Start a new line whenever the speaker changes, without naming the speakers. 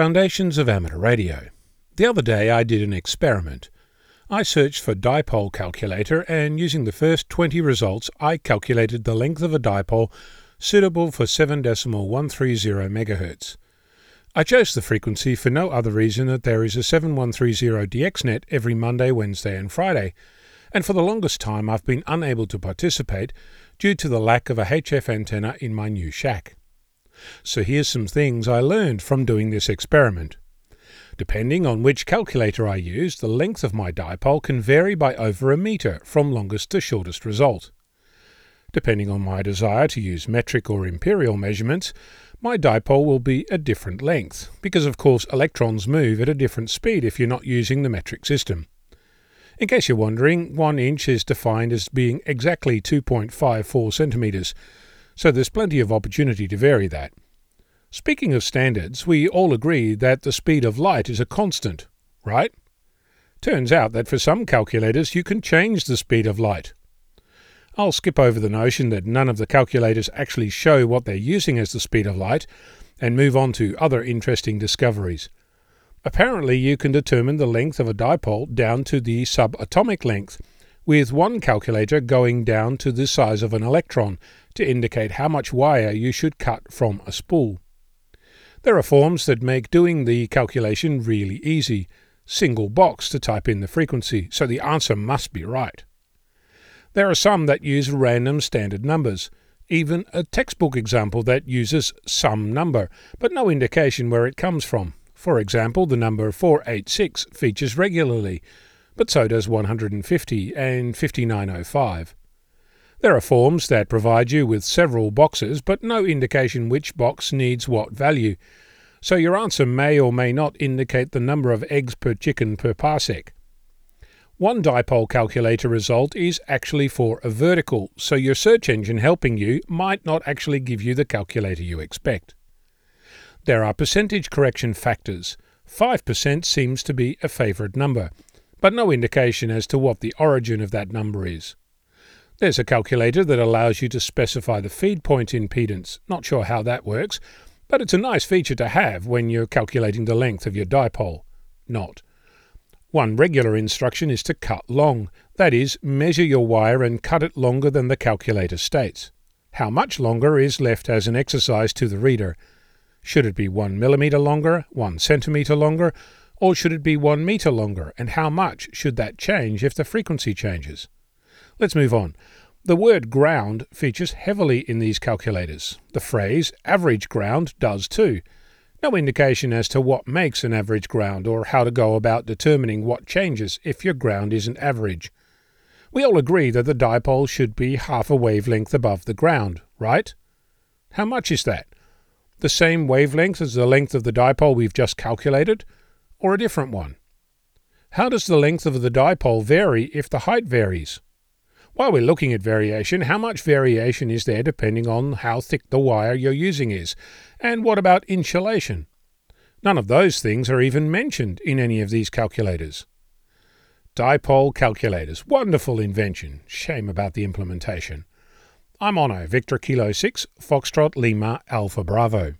Foundations of Amateur Radio. The other day I did an experiment. I searched for dipole calculator and using the first 20 results I calculated the length of a dipole suitable for 7.130 MHz. I chose the frequency for no other reason that there is a 7130 DXNet every Monday, Wednesday and Friday, and for the longest time I've been unable to participate due to the lack of a HF antenna in my new shack. So here's some things I learned from doing this experiment. Depending on which calculator I use, the length of my dipole can vary by over a meter from longest to shortest result. Depending on my desire to use metric or imperial measurements, my dipole will be a different length, because of course electrons move at a different speed if you're not using the metric system. In case you're wondering, 1 inch is defined as being exactly 2.54 centimetres, so there's plenty of opportunity to vary that. Speaking of standards, we all agree that the speed of light is a constant, right? Turns out that for some calculators you can change the speed of light. I'll skip over the notion that none of the calculators actually show what they're using as the speed of light and move on to other interesting discoveries. Apparently, you can determine the length of a dipole down to the subatomic length, with one calculator going down to the size of an electron to indicate how much wire you should cut from a spool. There are forms that make doing the calculation really easy. Single box to type in the frequency, so the answer must be right. There are some that use random standard numbers, even a textbook example that uses some number, but no indication where it comes from. For example, the number 486 features regularly, but so does 150 and 5905. There are forms that provide you with several boxes, but no indication which box needs what value, so your answer may or may not indicate the number of eggs per chicken per parsec. One dipole calculator result is actually for a vertical, so your search engine helping you might not actually give you the calculator you expect. There are percentage correction factors. 5% seems to be a favourite number, but no indication as to what the origin of that number is. There's a calculator that allows you to specify the feed point impedance. Not sure how that works, but it's a nice feature to have when you're calculating the length of your dipole. Not. One regular instruction is to cut long, that is, measure your wire and cut it longer than the calculator states. How much longer is left as an exercise to the reader. Should it be one millimeter longer, one centimeter longer, or should it be one meter longer, and how much should that change if the frequency changes? Let's move on. The word ground features heavily in these calculators. The phrase average ground does too. No indication as to what makes an average ground or how to go about determining what changes if your ground isn't average. We all agree that the dipole should be half a wavelength above the ground, right? How much is that? The same wavelength as the length of the dipole we've just calculated, or a different one? How does the length of the dipole vary if the height varies? While we're looking at variation, how much variation is there depending on how thick the wire you're using is? And what about insulation? None of those things are even mentioned in any of these calculators. Dipole calculators, wonderful invention. Shame about the implementation. I'm Onno, Victor Kilo 6, Foxtrot Lima Alpha Bravo.